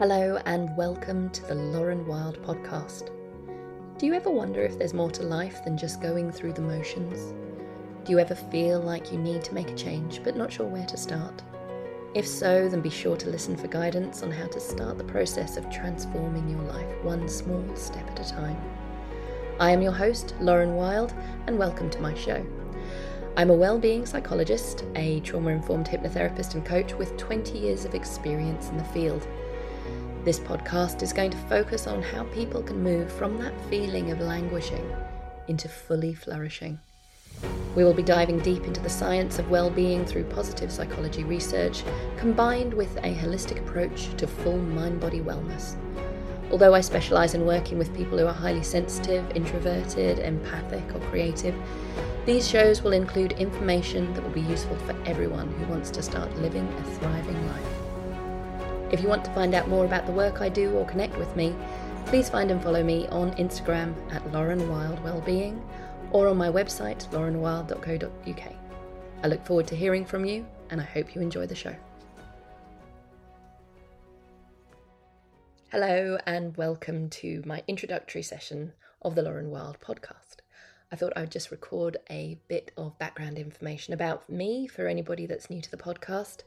Hello, and welcome to the Lauren Wild podcast. Do you ever wonder if there's more to life than just going through the motions? Do you ever feel like you need to make a change but not sure where to start? If so, then be sure to listen for guidance on how to start the process of transforming your life one small step at a time. I am your host, Lauren Wild, and welcome to my show. I'm a well-being psychologist, a trauma-informed hypnotherapist and coach with 20 years of experience in the field. This podcast is going to focus on how people can move from that feeling of languishing into fully flourishing. We will be diving deep into the science of well-being through positive psychology research combined with a holistic approach to full mind-body wellness. Although I specialise in working with people who are highly sensitive, introverted, empathic, or creative, these shows will include information that will be useful for everyone who wants to start living a thriving life. If you want to find out more about the work I do or connect with me, please find and follow me on Instagram at Lauren Wild Wellbeing or on my website laurenwild.co.uk. I look forward to hearing from you and I hope you enjoy the show. Hello and welcome to my introductory session of the Lauren Wild podcast. I thought I would just record a bit of background information about me for anybody that's new to the podcast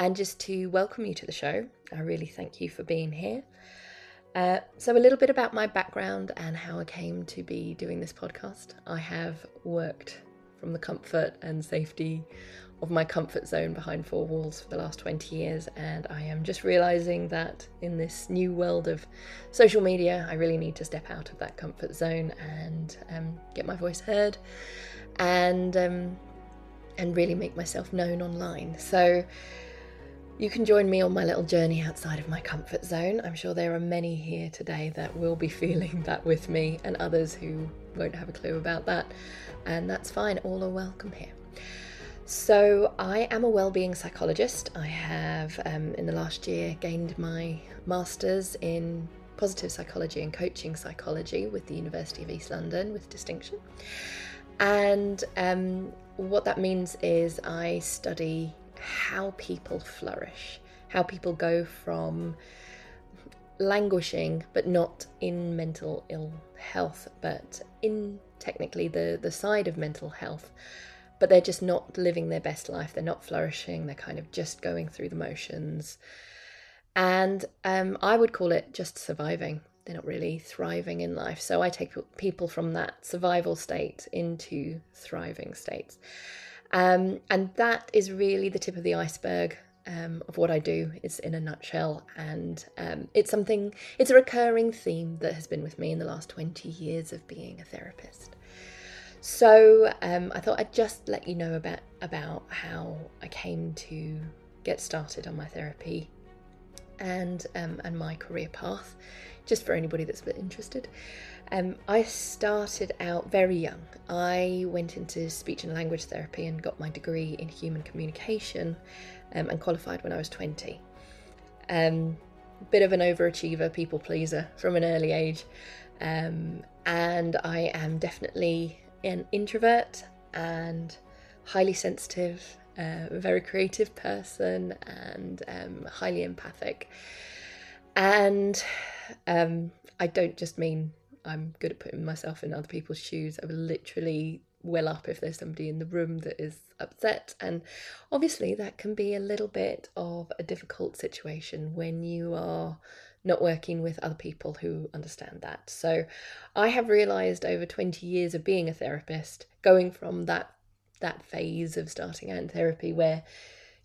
and just to welcome you to the show. I really thank you for being here. Uh, so, a little bit about my background and how I came to be doing this podcast. I have worked from the comfort and safety of my comfort zone behind four walls for the last 20 years, and I am just realizing that in this new world of social media, I really need to step out of that comfort zone and um, get my voice heard and um, and really make myself known online. So you can join me on my little journey outside of my comfort zone. I'm sure there are many here today that will be feeling that with me, and others who won't have a clue about that. And that's fine, all are welcome here. So, I am a well-being psychologist. I have, um, in the last year, gained my master's in positive psychology and coaching psychology with the University of East London with distinction. And um, what that means is I study how people flourish, how people go from languishing, but not in mental ill health, but in technically the, the side of mental health. But they're just not living their best life. They're not flourishing. They're kind of just going through the motions. And um, I would call it just surviving. They're not really thriving in life. So I take people from that survival state into thriving states. Um, and that is really the tip of the iceberg um, of what I do is in a nutshell. And um, it's something, it's a recurring theme that has been with me in the last 20 years of being a therapist. So um, I thought I'd just let you know about, about how I came to get started on my therapy and, um, and my career path, just for anybody that's interested. Um, I started out very young. I went into speech and language therapy and got my degree in human communication um, and qualified when I was 20. Um, bit of an overachiever, people pleaser from an early age. Um, and I am definitely an introvert and highly sensitive, uh, a very creative person, and um, highly empathic. And um, I don't just mean I'm good at putting myself in other people's shoes. I will literally well up if there's somebody in the room that is upset. And obviously, that can be a little bit of a difficult situation when you are not working with other people who understand that. So, I have realized over 20 years of being a therapist, going from that that phase of starting out in therapy where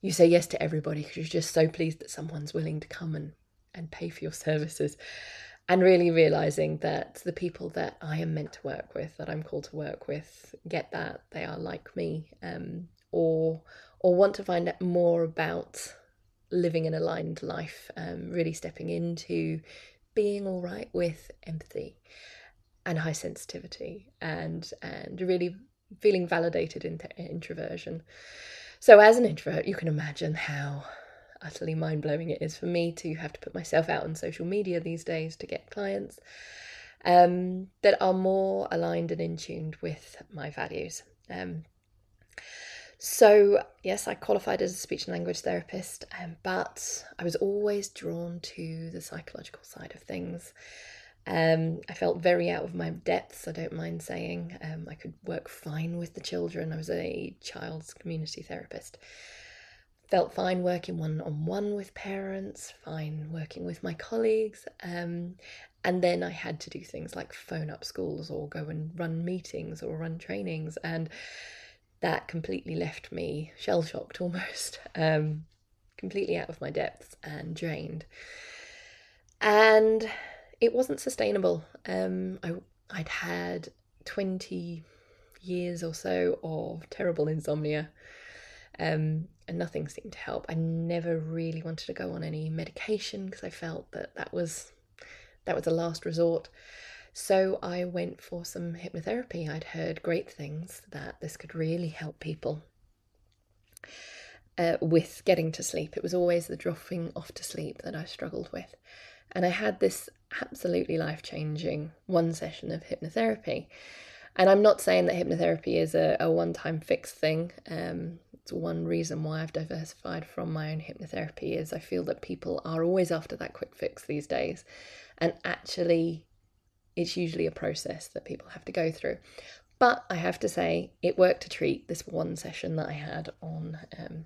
you say yes to everybody because you're just so pleased that someone's willing to come and, and pay for your services. And really realizing that the people that I am meant to work with, that I'm called to work with, get that they are like me, um, or or want to find out more about living an aligned life, um, really stepping into being all right with empathy and high sensitivity, and and really feeling validated into introversion. So as an introvert, you can imagine how utterly mind blowing it is for me to have to put myself out on social media these days to get clients um, that are more aligned and in tuned with my values. Um, So, yes, I qualified as a speech and language therapist, um, but I was always drawn to the psychological side of things. Um, I felt very out of my depths, I don't mind saying. Um, I could work fine with the children. I was a child's community therapist. Felt fine working one on one with parents, fine working with my colleagues. Um, and then I had to do things like phone up schools or go and run meetings or run trainings. And that completely left me shell shocked almost, um, completely out of my depths and drained. And it wasn't sustainable. Um, I, I'd had 20 years or so of terrible insomnia. Um, and nothing seemed to help. I never really wanted to go on any medication because I felt that that was that was a last resort. So I went for some hypnotherapy. I'd heard great things that this could really help people uh, with getting to sleep. It was always the dropping off to sleep that I struggled with. And I had this absolutely life changing one session of hypnotherapy. And I'm not saying that hypnotherapy is a, a one time fix thing. Um, it's one reason why I've diversified from my own hypnotherapy is I feel that people are always after that quick fix these days. And actually it's usually a process that people have to go through. But I have to say, it worked to treat. This one session that I had on um,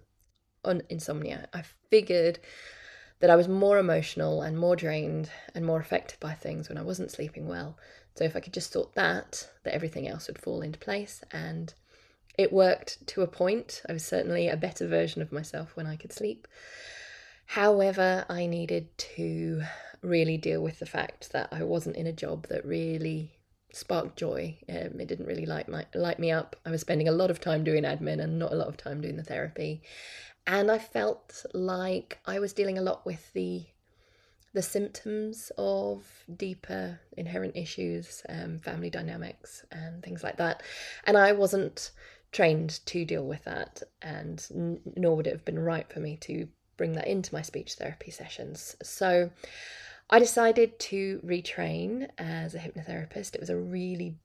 on insomnia, I figured that I was more emotional and more drained and more affected by things when I wasn't sleeping well. So if I could just sort that, that everything else would fall into place. And it worked to a point. I was certainly a better version of myself when I could sleep. However, I needed to really deal with the fact that I wasn't in a job that really sparked joy. Um, it didn't really light my light me up. I was spending a lot of time doing admin and not a lot of time doing the therapy, and I felt like I was dealing a lot with the the symptoms of deeper inherent issues, um, family dynamics, and things like that. And I wasn't trained to deal with that, and n- nor would it have been right for me to bring that into my speech therapy sessions. So I decided to retrain as a hypnotherapist. It was a really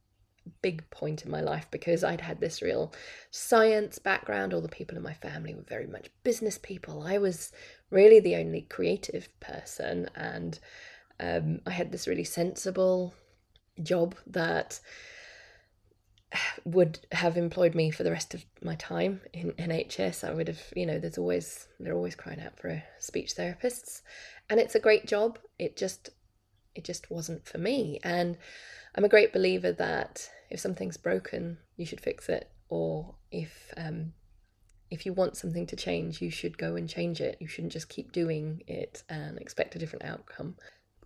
big point in my life because I'd had this real science background. All the people in my family were very much business people. I was really the only creative person, and um, I had this really sensible job that would have employed me for the rest of my time in NHS. I would have, you know, there's always they're always crying out for speech therapists, and it's a great job. It just it just wasn't for me. And I'm a great believer that if something's broken, you should fix it, or if um, if you want something to change, you should go and change it. You shouldn't just keep doing it and expect a different outcome.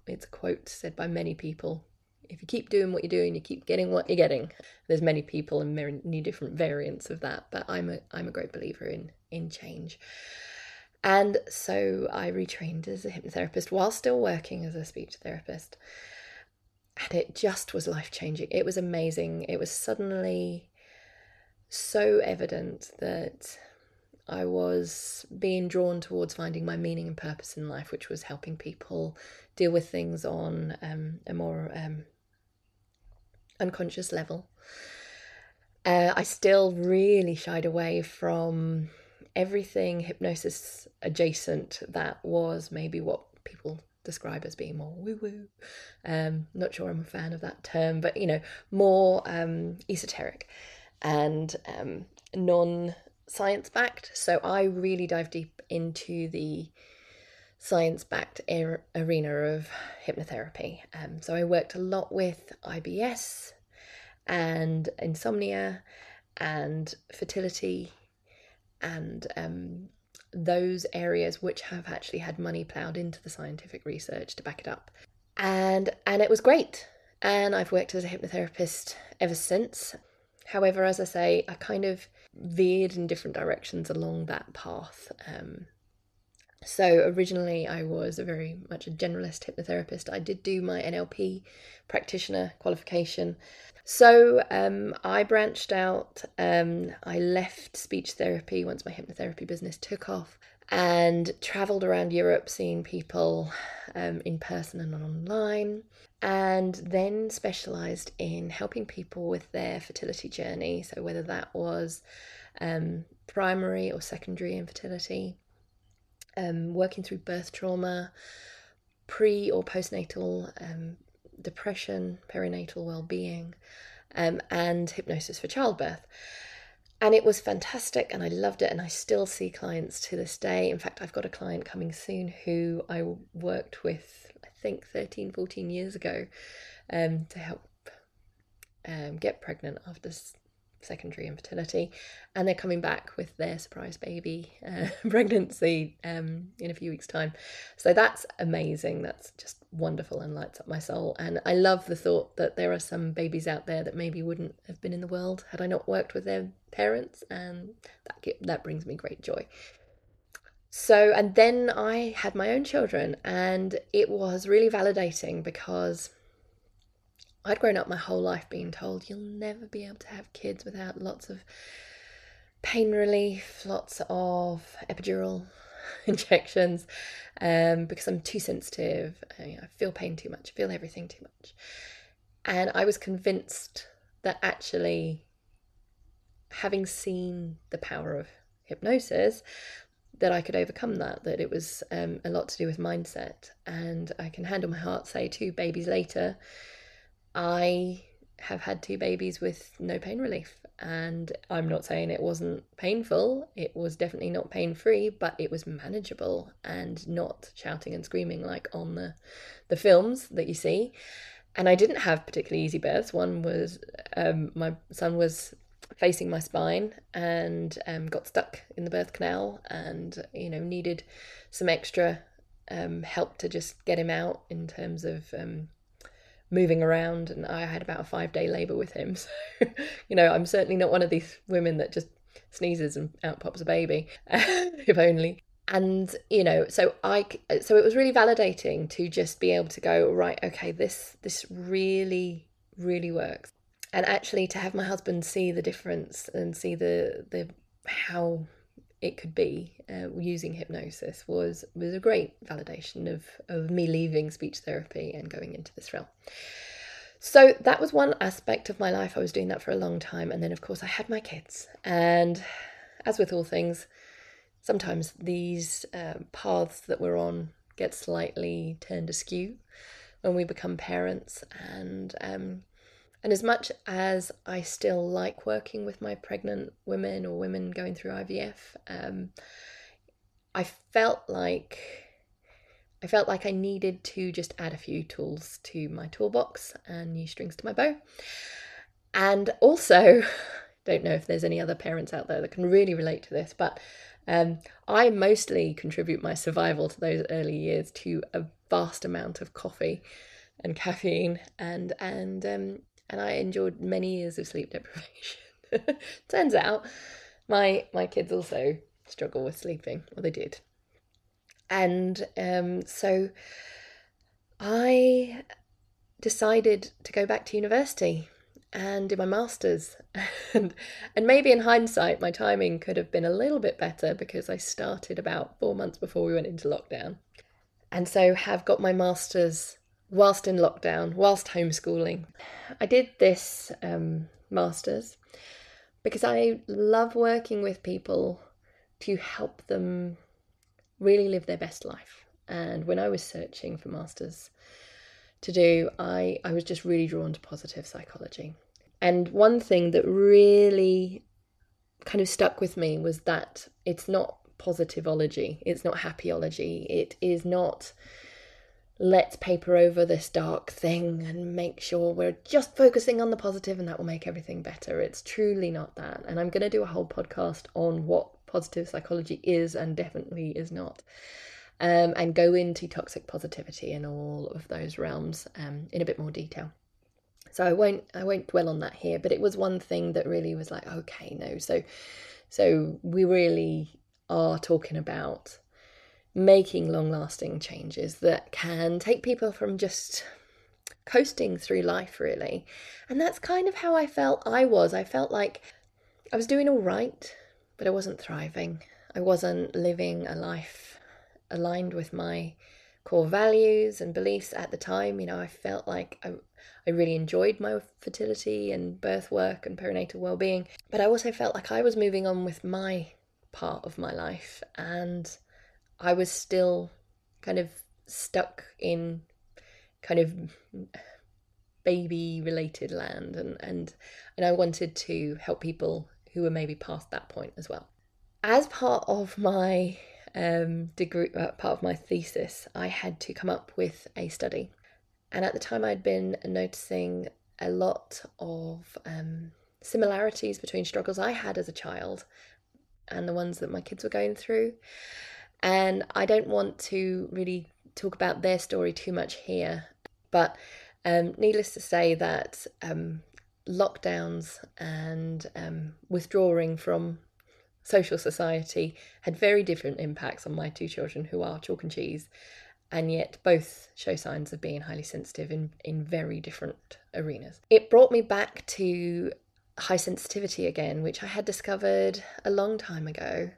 It's a quote said by many people. If you keep doing what you're doing, you keep getting what you're getting. There's many people and many different variants of that, but I'm a I'm a great believer in in change. And so I retrained as a hypnotherapist while still working as a speech therapist. And it just was life changing. It was amazing. It was suddenly so evident that I was being drawn towards finding my meaning and purpose in life, which was helping people deal with things on um, a more um, unconscious level. Uh, I still really shied away from everything hypnosis adjacent that was maybe what people describe as being more woo woo. Um, not sure I'm a fan of that term, but you know, more um, esoteric and um, non science backed. So I really dive deep into the science backed er- arena of hypnotherapy. Um, so I worked a lot with IBS and insomnia and fertility and um, those areas which have actually had money ploughed into the scientific research to back it up. And and it was great. And I've worked as a hypnotherapist ever since. However, as I say, I kind of veered in different directions along that path. Um, so originally, I was a very much a generalist hypnotherapist. I did do my NLP practitioner qualification. So um, I branched out. Um, I left speech therapy once my hypnotherapy business took off and traveled around Europe seeing people um, in person and online, and then specialized in helping people with their fertility journey. So, whether that was um, primary or secondary infertility, um, working through birth trauma, pre or postnatal um, depression, perinatal well-being, um, and hypnosis for childbirth. And it was fantastic, and I loved it, and I still see clients to this day. In fact, I've got a client coming soon who I worked with, I think, 13, 14 years ago um, to help um, get pregnant after secondary infertility, and they're coming back with their surprise baby uh, pregnancy um, in a few weeks' time. So that's amazing. That's just wonderful and lights up my soul. And I love the thought that there are some babies out there that maybe wouldn't have been in the world had I not worked with their parents, and that that brings me great joy. So, and then I had my own children, and it was really validating because I'd grown up my whole life being told you'll never be able to have kids without lots of pain relief, lots of epidural injections, um, because I'm too sensitive. I, I feel pain too much, I feel everything too much. And I was convinced that actually, having seen the power of hypnosis, that I could overcome that, that it was um, a lot to do with mindset. And I can hand on my heart say, two babies later, I have had two babies with no pain relief. And I'm not saying it wasn't painful, it was definitely not pain free, but it was manageable and not shouting and screaming like on the, the films that you see. And I didn't have particularly easy births. One was um, my son was facing my spine and um, got stuck in the birth canal and, you know, needed some extra um, help to just get him out in terms of um, moving around and I had about a five day labour with him. So, you know, I'm certainly not one of these women that just sneezes and out pops a baby, if only. And, you know, so I, so it was really validating to just be able to go, right, okay, this, this really, really works. And actually to have my husband see the difference and see the, the, how it could be uh, using hypnosis was was a great validation of of me leaving speech therapy and going into this realm. So that was one aspect of my life. I was doing that for a long time, and then of course I had my kids. And as with all things, sometimes these uh, paths that we're on get slightly turned askew when we become parents, and um, and as much as I still like working with my pregnant women or women going through IVF, um, I felt like I felt like I needed to just add a few tools to my toolbox and new strings to my bow. And also, don't know if there's any other parents out there that can really relate to this, but um, I mostly contribute my survival to those early years to a vast amount of coffee and caffeine and and um, and I endured many years of sleep deprivation. Turns out my my kids also struggle with sleeping, or they did. And um, so I decided to go back to university and do my masters and and maybe in hindsight my timing could have been a little bit better because I started about 4 months before we went into lockdown and so have got my masters whilst in lockdown, whilst homeschooling. I did this um, master's because I love working with people to help them really live their best life. And when I was searching for masters to do, I, I was just really drawn to positive psychology. And one thing that really kind of stuck with me was that it's not positivology, it's not happyology, it is not let's paper over this dark thing and make sure we're just focusing on the positive and that will make everything better. It's truly not that. And I'm going to do a whole podcast on what positive psychology is and definitely is not. Um, and go into toxic positivity and all of those realms um, in a bit more detail. So I won't I won't dwell on that here, but it was one thing that really was like, okay, no. So so we really are talking about making long lasting changes that can take people from just coasting through life, really. And that's kind of how I felt I was. I felt like I was doing all right, but I wasn't thriving. I wasn't living a life aligned with my core values and beliefs at the time. You know, I felt like I, I really enjoyed my fertility and birth work and perinatal well-being, but I also felt like I was moving on with my part of my life, and I was still kind of stuck in kind of baby related land and and and I wanted to help people who were maybe past that point as well. As part of my um, degree, uh, part of my thesis, I had to come up with a study, and at the time I'd been noticing a lot of um, similarities between struggles I had as a child and the ones that my kids were going through. And I don't want to really talk about their story too much here, but um, needless to say that um, lockdowns and um, withdrawing from social society had very different impacts on my two children, who are chalk and cheese, and yet both show signs of being highly sensitive in, in very different arenas. It brought me back to high sensitivity again, which I had discovered a long time ago.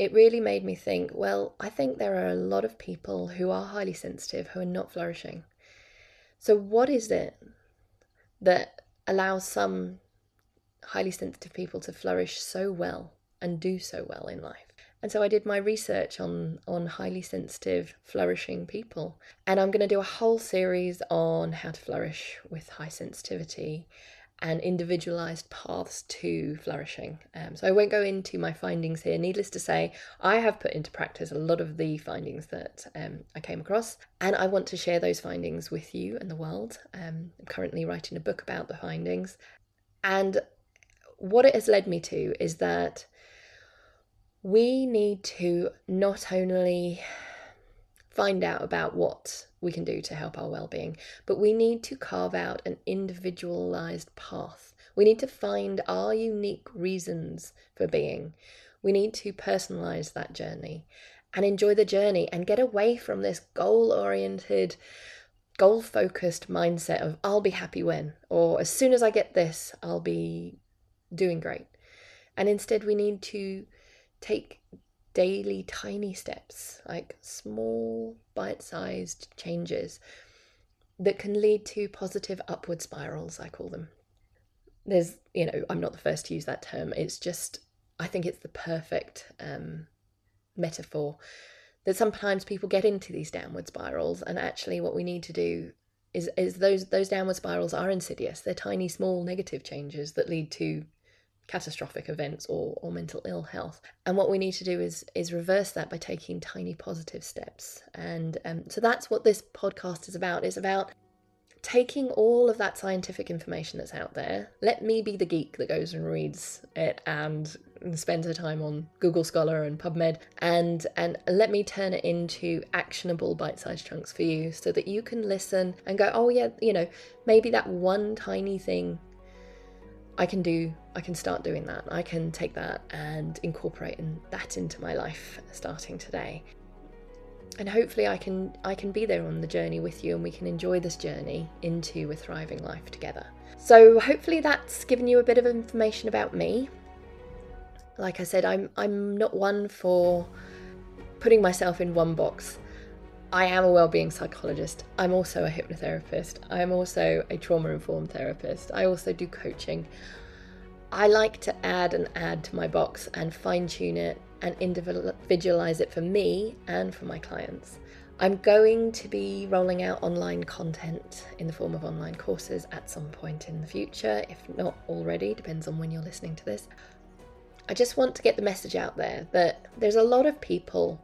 It really made me think well, I think there are a lot of people who are highly sensitive who are not flourishing. So, what is it that allows some highly sensitive people to flourish so well and do so well in life? And so I did my research on on highly sensitive flourishing people. And I'm going to do a whole series on how to flourish with high sensitivity and individualized paths to flourishing. Um, so I won't go into my findings here. Needless to say, I have put into practice a lot of the findings that um, I came across, and I want to share those findings with you and the world. Um, I'm currently writing a book about the findings, and what it has led me to is that we need to not only find out about what we can do to help our well-being but we need to carve out an individualized path. We need to find our unique reasons for being. We need to personalize that journey and enjoy the journey and get away from this goal oriented goal focused mindset of I'll be happy when or as soon as I get this I'll be doing great. And instead we need to take daily tiny steps, like small bite sized changes that can lead to positive upward spirals, I call them. There's, you know, I'm not the first to use that term. It's just, I think it's the perfect um, metaphor that sometimes people get into these downward spirals, and actually, what we need to do is is those those downward spirals are insidious. They're tiny, small negative changes that lead to catastrophic events or, or mental ill health. And what we need to do is is reverse that by taking tiny positive steps. And um, so that's what this podcast is about. It's about taking all of that scientific information that's out there. Let me be the geek that goes and reads it and spends her time on Google Scholar and PubMed and and let me turn it into actionable bite-sized chunks for you so that you can listen and go, "Oh yeah, you know, maybe that one tiny thing I can do I can start doing that. I can take that and incorporate that into my life starting today. And hopefully I can I can be there on the journey with you and we can enjoy this journey into a thriving life together. So hopefully that's given you a bit of information about me. Like I said, I'm I'm not one for putting myself in one box. I am a well-being psychologist. I'm also a hypnotherapist. I am also a trauma-informed therapist. I also do coaching. I like to add and add to my box and fine tune it and individualize it for me and for my clients. I'm going to be rolling out online content in the form of online courses at some point in the future, if not already, depends on when you're listening to this. I just want to get the message out there that there's a lot of people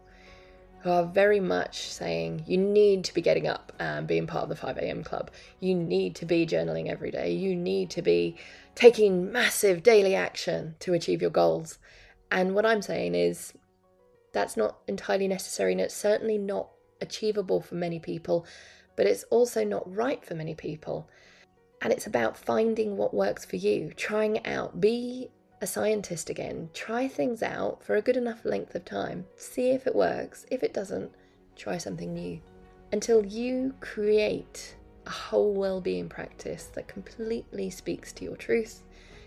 who are very much saying you need to be getting up and being part of the 5am club. You need to be journaling every day. You need to be taking massive daily action to achieve your goals. And what I'm saying is that's not entirely necessary and it's certainly not achievable for many people, but it's also not right for many people. And it's about finding what works for you, trying it out. Be a scientist again. Try things out for a good enough length of time. See if it works. If it doesn't, try something new. Until you create a whole well-being practice that completely speaks to your truth,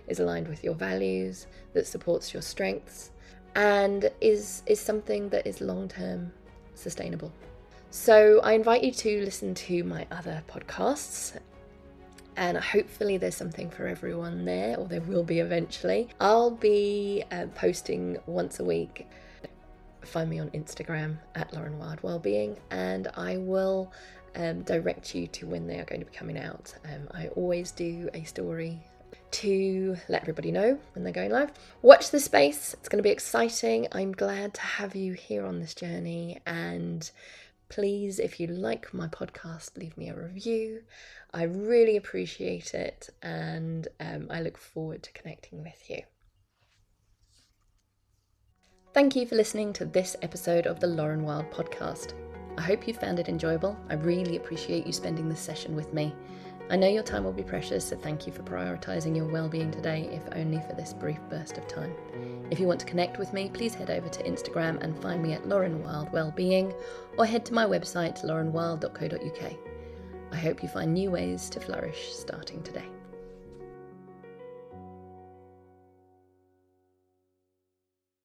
is aligned with your values, that supports your strengths, and is is something that is long-term sustainable. So I invite you to listen to my other podcasts and hopefully there's something for everyone there, or there will be eventually. I'll be uh, posting once a week. Find me on Instagram at Lauren Wild Wellbeing, and I will um, direct you to when they are going to be coming out. Um, I always do a story to let everybody know when they're going live. Watch the space, it's going to be exciting. I'm glad to have you here on this journey. And please, if you like my podcast, leave me a review. I really appreciate it, and um, I look forward to connecting with you. Thank you for listening to this episode of the Lauren Wild podcast. I hope you found it enjoyable. I really appreciate you spending this session with me. I know your time will be precious, so thank you for prioritising your well-being today, if only for this brief burst of time. If you want to connect with me, please head over to Instagram and find me at Lauren Wild Wellbeing, or head to my website laurenwild.co.uk. I hope you find new ways to flourish starting today.